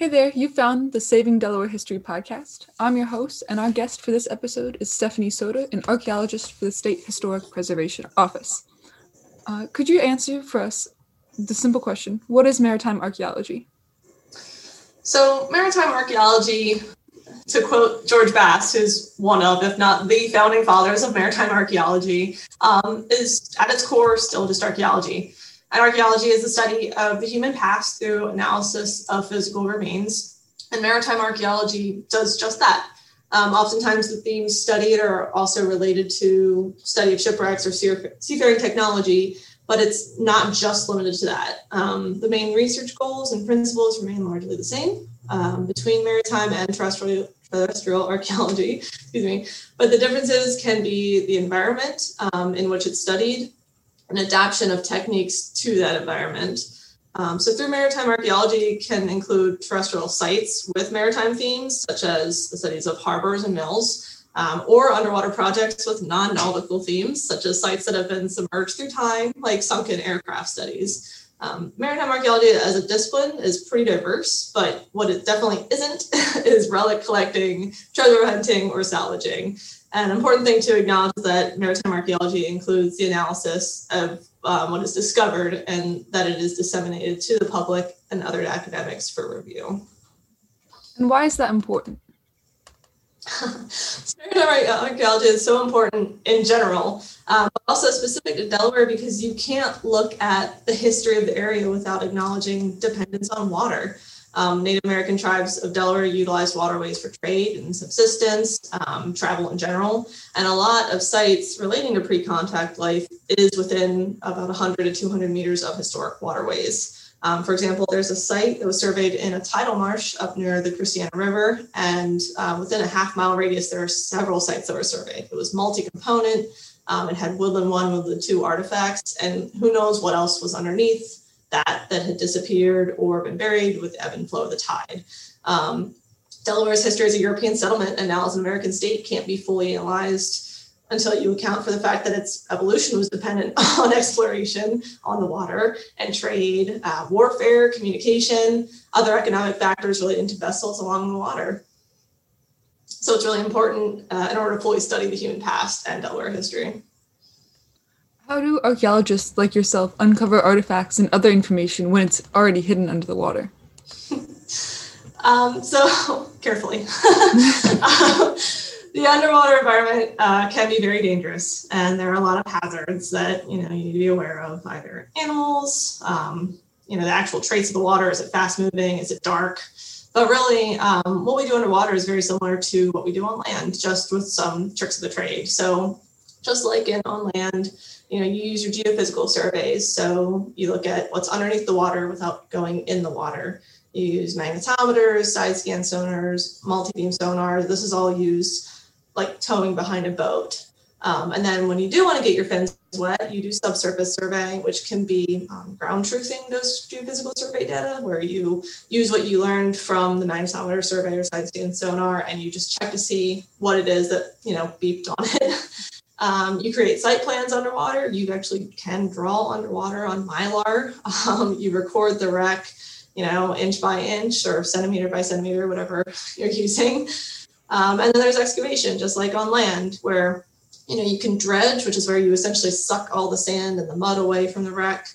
Hey there, you found the Saving Delaware History podcast. I'm your host, and our guest for this episode is Stephanie Soder, an archaeologist for the State Historic Preservation Office. Uh, could you answer for us the simple question What is maritime archaeology? So, maritime archaeology, to quote George Bass, who's one of, if not the founding fathers of maritime archaeology, um, is at its core still just archaeology. And archaeology is the study of the human past through analysis of physical remains. And maritime archaeology does just that. Um, oftentimes, the themes studied are also related to study of shipwrecks or seafaring technology, but it's not just limited to that. Um, the main research goals and principles remain largely the same um, between maritime and terrestrial, terrestrial archaeology. Excuse me, but the differences can be the environment um, in which it's studied, an adaptation of techniques to that environment. Um, so, through maritime archaeology can include terrestrial sites with maritime themes, such as the studies of harbors and mills, um, or underwater projects with non nautical themes, such as sites that have been submerged through time, like sunken aircraft studies. Um, maritime archaeology as a discipline is pretty diverse, but what it definitely isn't is relic collecting, treasure hunting, or salvaging. An important thing to acknowledge is that maritime archaeology includes the analysis of um, what is discovered and that it is disseminated to the public and other academics for review. And why is that important? maritime archaeology is so important in general, um, but also specific to Delaware because you can't look at the history of the area without acknowledging dependence on water. Um, Native American tribes of Delaware utilized waterways for trade and subsistence, um, travel in general, and a lot of sites relating to pre contact life is within about 100 to 200 meters of historic waterways. Um, for example, there's a site that was surveyed in a tidal marsh up near the Christiana River, and uh, within a half mile radius, there are several sites that were surveyed. It was multi component, um, it had Woodland 1, Woodland 2 artifacts, and who knows what else was underneath that that had disappeared or been buried with the ebb and flow of the tide. Um, Delaware's history as a European settlement and now as an American state can't be fully analyzed until you account for the fact that its evolution was dependent on exploration on the water and trade, uh, warfare, communication, other economic factors relating to vessels along the water. So it's really important uh, in order to fully study the human past and Delaware history. How do archaeologists like yourself uncover artifacts and other information when it's already hidden under the water? um, so, carefully. uh, the underwater environment uh, can be very dangerous, and there are a lot of hazards that you know you need to be aware of. Either animals, um, you know, the actual traits of the water. Is it fast moving? Is it dark? But really, um, what we do underwater is very similar to what we do on land, just with some tricks of the trade. So, just like in on land, you know, you use your geophysical surveys. So you look at what's underneath the water without going in the water. You use magnetometers, side scan sonars, multi-beam sonar. This is all used like towing behind a boat. Um, and then when you do want to get your fins wet, you do subsurface surveying, which can be um, ground truthing those geophysical survey data, where you use what you learned from the magnetometer survey or side scan sonar, and you just check to see what it is that you know beeped on it. Um, you create site plans underwater. You actually can draw underwater on Mylar. Um, you record the wreck, you know, inch by inch or centimeter by centimeter, whatever you're using. Um, and then there's excavation, just like on land, where you know you can dredge, which is where you essentially suck all the sand and the mud away from the wreck.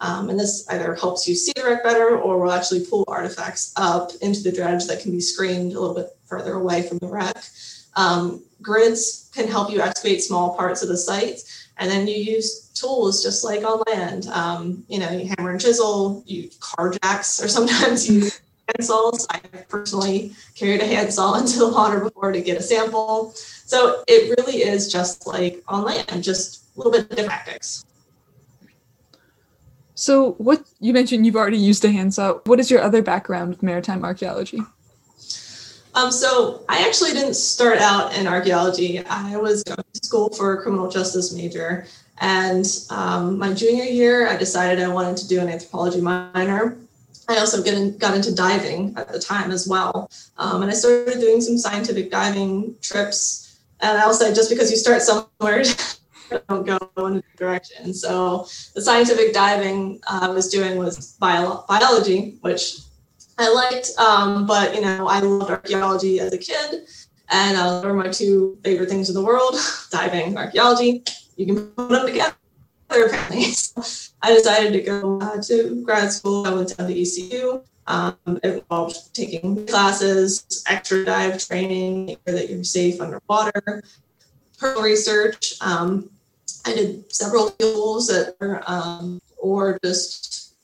Um, and this either helps you see the wreck better or will actually pull artifacts up into the dredge that can be screened a little bit further away from the wreck. Um, grids can help you excavate small parts of the site, and then you use tools just like on land. Um, you know, you hammer and chisel, you car jacks, or sometimes you handsaws. I personally carried a handsaw into the water before to get a sample. So it really is just like on land, just a little bit of different tactics. So, what you mentioned you've already used a handsaw. What is your other background with maritime archaeology? Um, so I actually didn't start out in archaeology. I was going to school for a criminal justice major. And um, my junior year, I decided I wanted to do an anthropology minor. I also in, got into diving at the time as well. Um, and I started doing some scientific diving trips. And I also, just because you start somewhere, don't go in a direction. So the scientific diving uh, I was doing was bio- biology, which I liked, um, but you know, I loved archaeology as a kid, and uh, those are my two favorite things in the world: diving, archaeology. You can put them together apparently. So I decided to go uh, to grad school. I went to the ECU. Um, it involved taking classes, extra dive training, make sure that you're safe underwater, research. Um, I did several fuels that were, um, or just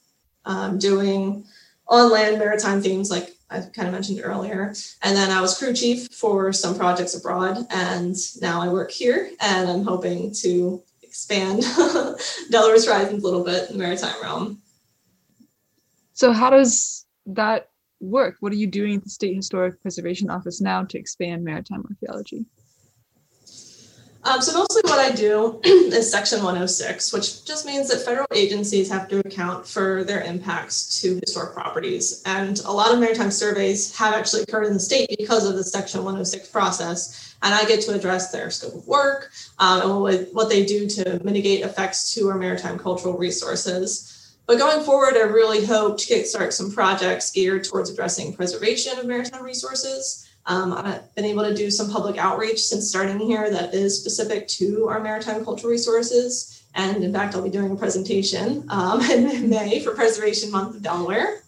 um, doing on land maritime themes like I kind of mentioned earlier. And then I was crew chief for some projects abroad. And now I work here and I'm hoping to expand Delaware's horizons a little bit in the maritime realm. So, how does that work? What are you doing at the State Historic Preservation Office now to expand maritime archaeology? Um, so mostly what I do is Section 106, which just means that federal agencies have to account for their impacts to historic properties. And a lot of maritime surveys have actually occurred in the state because of the Section 106 process. And I get to address their scope of work um, and what, what they do to mitigate effects to our maritime cultural resources. But going forward, I really hope to kickstart some projects geared towards addressing preservation of maritime resources um, I've been able to do some public outreach since starting here that is specific to our maritime cultural resources. And in fact, I'll be doing a presentation um, in May for Preservation Month of Delaware.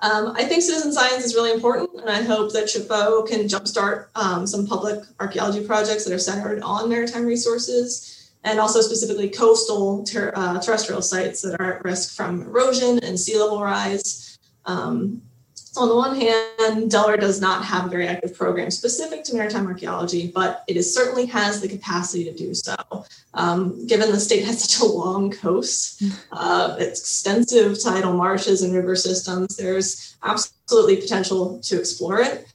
Um, I think citizen science is really important, and I hope that SHPO can jumpstart um, some public archaeology projects that are centered on maritime resources and also specifically coastal ter- uh, terrestrial sites that are at risk from erosion and sea level rise. Um, on the one hand, Delaware does not have a very active program specific to maritime archaeology, but it is, certainly has the capacity to do so. Um, given the state has such a long coast, uh, extensive tidal marshes and river systems, there's absolutely potential to explore it.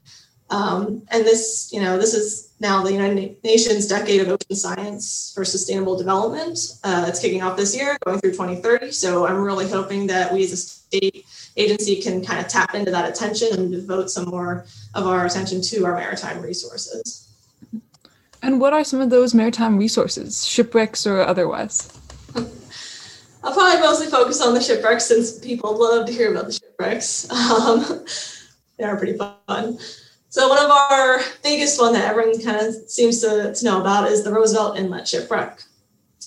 Um, and this, you know, this is now the United Nations Decade of Ocean Science for Sustainable Development. Uh, it's kicking off this year, going through 2030. So I'm really hoping that we as a state agency can kind of tap into that attention and devote some more of our attention to our maritime resources. And what are some of those maritime resources, shipwrecks or otherwise? I'll probably mostly focus on the shipwrecks since people love to hear about the shipwrecks. Um, they are pretty fun. So one of our biggest one that everyone kind of seems to, to know about is the Roosevelt Inlet shipwreck.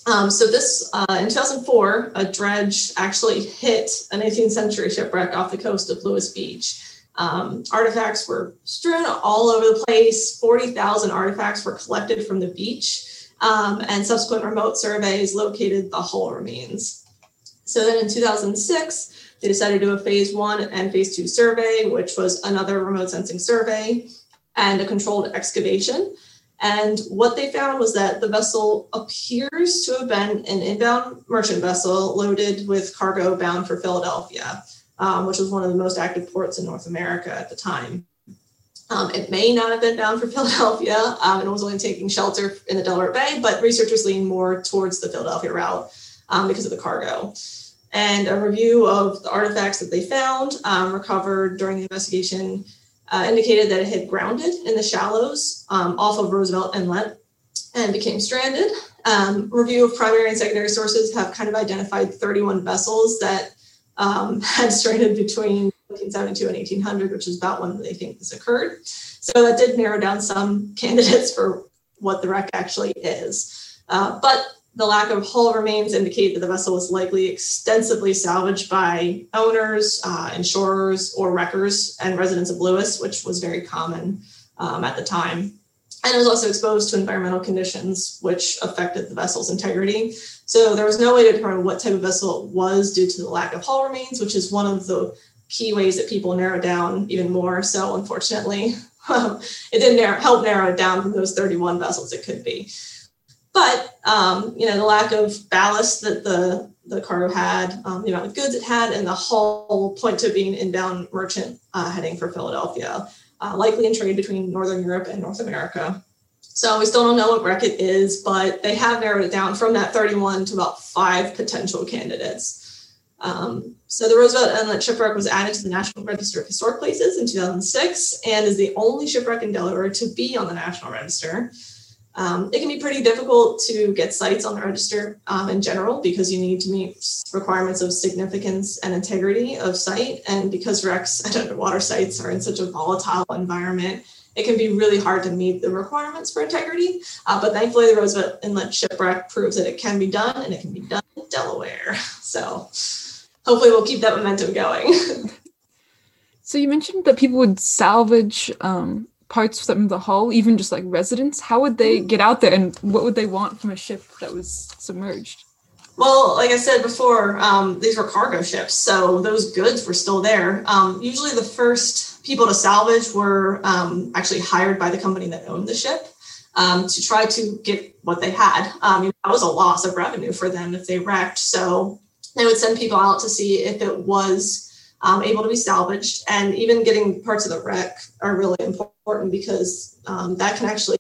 Um, so this, uh, in 2004, a dredge actually hit an 18th century shipwreck off the coast of Lewes Beach. Um, artifacts were strewn all over the place. 40,000 artifacts were collected from the beach, um, and subsequent remote surveys located the hull remains. So then in 2006, they decided to do a phase one and phase two survey, which was another remote sensing survey and a controlled excavation. And what they found was that the vessel appears to have been an inbound merchant vessel loaded with cargo bound for Philadelphia, um, which was one of the most active ports in North America at the time. Um, it may not have been bound for Philadelphia um, and was only taking shelter in the Delaware Bay, but researchers lean more towards the Philadelphia route um, because of the cargo. And a review of the artifacts that they found um, recovered during the investigation uh, indicated that it had grounded in the shallows um, off of Roosevelt Inlet and became stranded. Um, review of primary and secondary sources have kind of identified 31 vessels that um, had stranded between 1972 and 1800, which is about when they think this occurred. So that did narrow down some candidates for what the wreck actually is. Uh, but the lack of hull remains indicate that the vessel was likely extensively salvaged by owners, uh, insurers, or wreckers and residents of Lewes, which was very common um, at the time. And it was also exposed to environmental conditions which affected the vessel's integrity. So there was no way to determine what type of vessel it was due to the lack of hull remains, which is one of the key ways that people narrow down even more. So unfortunately, it didn't narrow, help narrow it down from those 31 vessels it could be. But um, you know, the lack of ballast that the the cargo had, um, the amount of goods it had, and the hull point to being inbound merchant uh, heading for Philadelphia, uh, likely in trade between Northern Europe and North America. So we still don't know what wreck it is, but they have narrowed it down from that 31 to about five potential candidates. Um, so the Roosevelt Inlet shipwreck was added to the National Register of Historic Places in 2006 and is the only shipwreck in Delaware to be on the National Register. Um, it can be pretty difficult to get sites on the register um, in general because you need to meet requirements of significance and integrity of site. And because wrecks and underwater sites are in such a volatile environment, it can be really hard to meet the requirements for integrity. Uh, but thankfully, the Roosevelt Inlet shipwreck proves that it can be done and it can be done in Delaware. So hopefully, we'll keep that momentum going. so you mentioned that people would salvage um, parts from the hull, even just like residents. How would they mm-hmm. get out there, and what would they want from a ship that was submerged? Well, like I said before, um, these were cargo ships, so those goods were still there. Um, usually, the first people to salvage were um, actually hired by the company that owned the ship um, to try to get what they had. Um, that was a loss of revenue for them if they wrecked. So they would send people out to see if it was um, able to be salvaged. And even getting parts of the wreck are really important because um, that can actually,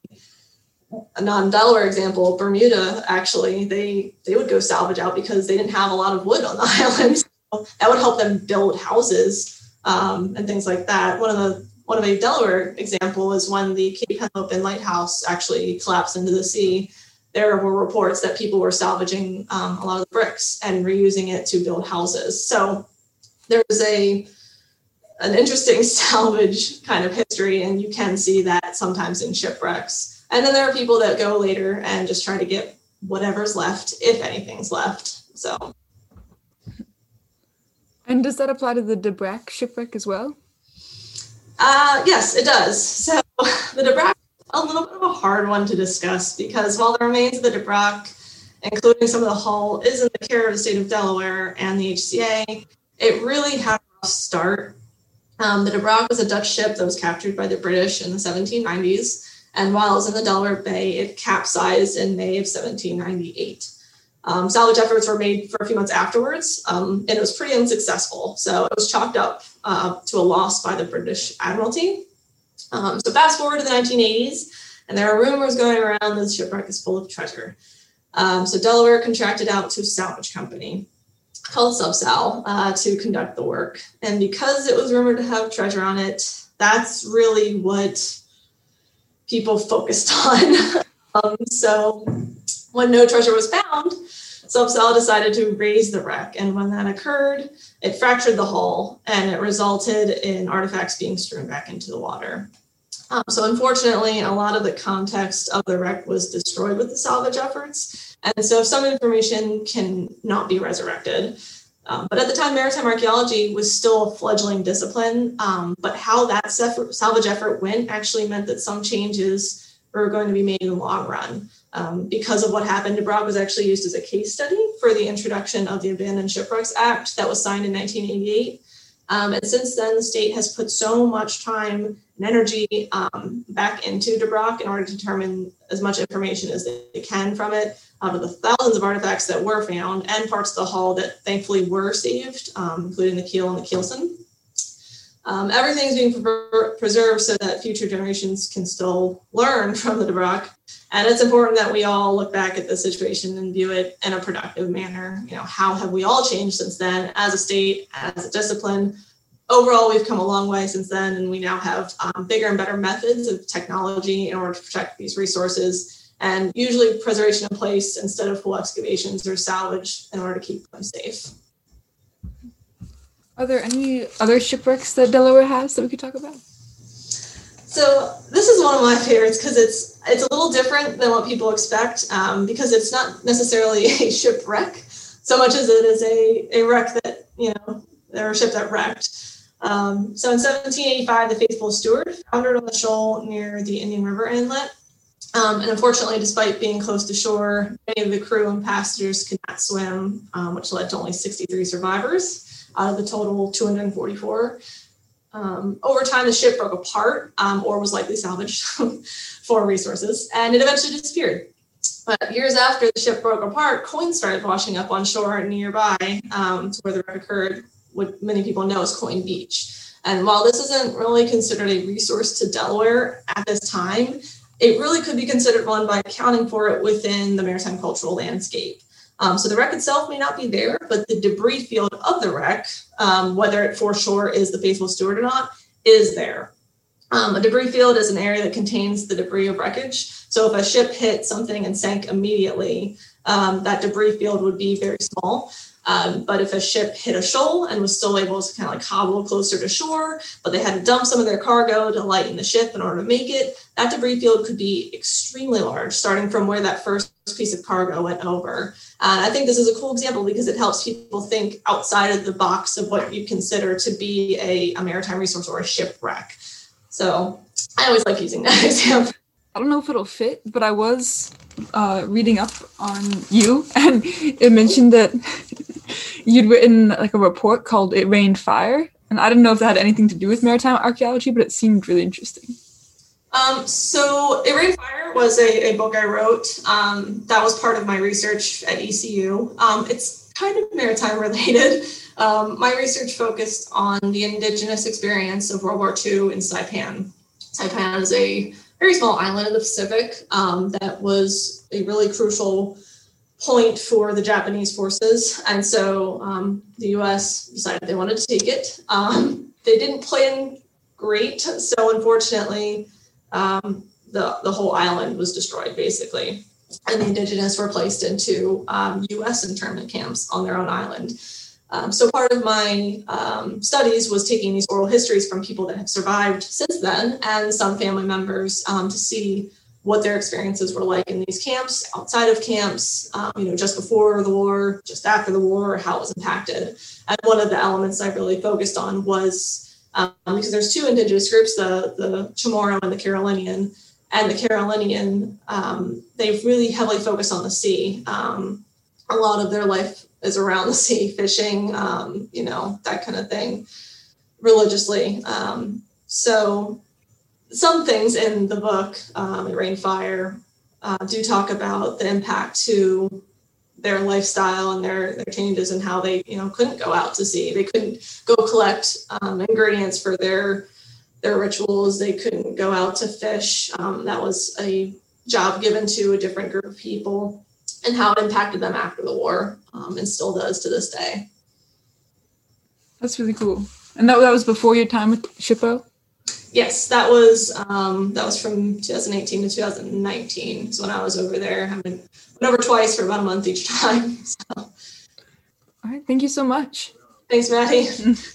a non-Delaware example, Bermuda actually, they they would go salvage out because they didn't have a lot of wood on the island. So that would help them build houses um, and things like that. One of the one of a Delaware example is when the Cape Henlopen Lighthouse actually collapsed into the sea there were reports that people were salvaging um, a lot of the bricks and reusing it to build houses. So there's a an interesting salvage kind of history, and you can see that sometimes in shipwrecks. And then there are people that go later and just try to get whatever's left, if anything's left. So. And does that apply to the DeBraak shipwreck as well? Uh, yes, it does. So the DeBraak a little bit of a hard one to discuss because while the remains of the DeBraak, including some of the hull, is in the care of the state of Delaware and the HCA, it really had a rough start. Um, the DeBraak was a Dutch ship that was captured by the British in the 1790s, and while it was in the Delaware Bay, it capsized in May of 1798. Um, salvage efforts were made for a few months afterwards, um, and it was pretty unsuccessful. So it was chalked up uh, to a loss by the British Admiralty. Um, so fast forward to the 1980s, and there are rumors going around that the shipwreck is full of treasure. Um, so Delaware contracted out to a salvage company called Subsal uh, to conduct the work. And because it was rumored to have treasure on it, that's really what people focused on. um, so when no treasure was found, Subsal decided to raise the wreck. And when that occurred, it fractured the hull and it resulted in artifacts being strewn back into the water. Um, so, unfortunately, a lot of the context of the wreck was destroyed with the salvage efforts. And so, some information can not be resurrected. Um, but at the time, maritime archaeology was still a fledgling discipline. Um, but how that salvage effort went actually meant that some changes were going to be made in the long run. Um, because of what happened, DeBraak was actually used as a case study for the introduction of the Abandoned Shipwrecks Act that was signed in 1988. Um, and since then, the state has put so much time and energy um, back into DeBraak in order to determine as much information as they can from it out of the thousands of artifacts that were found and parts of the hull that thankfully were saved, um, including the keel and the keelson. Um, everything's being pre- preserved so that future generations can still learn from the DeBraak. And it's important that we all look back at the situation and view it in a productive manner. You know, how have we all changed since then as a state, as a discipline? Overall, we've come a long way since then, and we now have um, bigger and better methods of technology in order to protect these resources. And usually, preservation in place instead of full excavations or salvage in order to keep them safe. Are there any other shipwrecks that Delaware has that we could talk about? So this is one of my favorites because it's it's a little different than what people expect um, because it's not necessarily a shipwreck so much as it is a, a wreck that you know there are ships that wrecked. Um, so in 1785, the Faithful Steward foundered on the shoal near the Indian River Inlet. Um, and unfortunately, despite being close to shore, many of the crew and passengers could not swim, um, which led to only 63 survivors out of the total 244. Um, over time, the ship broke apart um, or was likely salvaged for resources, and it eventually disappeared. But years after the ship broke apart, coins started washing up on shore nearby um, to where the wreck occurred, what many people know as Coin Beach. And while this isn't really considered a resource to Delaware at this time, it really could be considered one by accounting for it within the maritime cultural landscape. Um, so the wreck itself may not be there, but the debris field of the wreck, um, whether it for sure is the faithful steward or not, is there. Um, a debris field is an area that contains the debris of wreckage. So if a ship hit something and sank immediately, um, that debris field would be very small. Um, but if a ship hit a shoal and was still able to kind of like hobble closer to shore, but they had to dump some of their cargo to lighten the ship in order to make it, that debris field could be extremely large, starting from where that first piece of cargo went over. Uh, I think this is a cool example because it helps people think outside of the box of what you consider to be a, a maritime resource or a shipwreck. So I always like using that example. I don't know if it'll fit, but I was uh, reading up on you, and it mentioned that you'd written like a report called "It Rained Fire," and I didn't know if that had anything to do with maritime archaeology, but it seemed really interesting. Um, so, "It Rained Fire" was a, a book I wrote. Um, that was part of my research at ECU. Um, it's kind of maritime related. Um, my research focused on the indigenous experience of World War II in Saipan. Saipan is a very small island in the Pacific um, that was a really crucial point for the Japanese forces. And so um, the US decided they wanted to take it. Um, they didn't plan great. So unfortunately, um, the, the whole island was destroyed basically. And the indigenous were placed into US um, internment camps on their own island. Um, so part of my um, studies was taking these oral histories from people that have survived since then and some family members um, to see what their experiences were like in these camps, outside of camps, um, you know, just before the war, just after the war, how it was impacted. And one of the elements I really focused on was um, because there's two indigenous groups, the, the Chamorro and the Carolinian. And the Carolinian, um, they've really heavily focused on the sea. a lot of their life is around the sea, fishing, um, you know, that kind of thing, religiously. Um, so, some things in the book, um, Rain Fire, uh, do talk about the impact to their lifestyle and their, their changes and how they, you know, couldn't go out to sea. They couldn't go collect um, ingredients for their their rituals. They couldn't go out to fish. Um, that was a job given to a different group of people and how it impacted them after the war um, and still does to this day. That's really cool. And that, that was before your time with SHPO? Yes, that was um, that was from 2018 to 2019. So when I was over there, I went over twice for about a month each time. So. All right, thank you so much. Thanks, Maddie.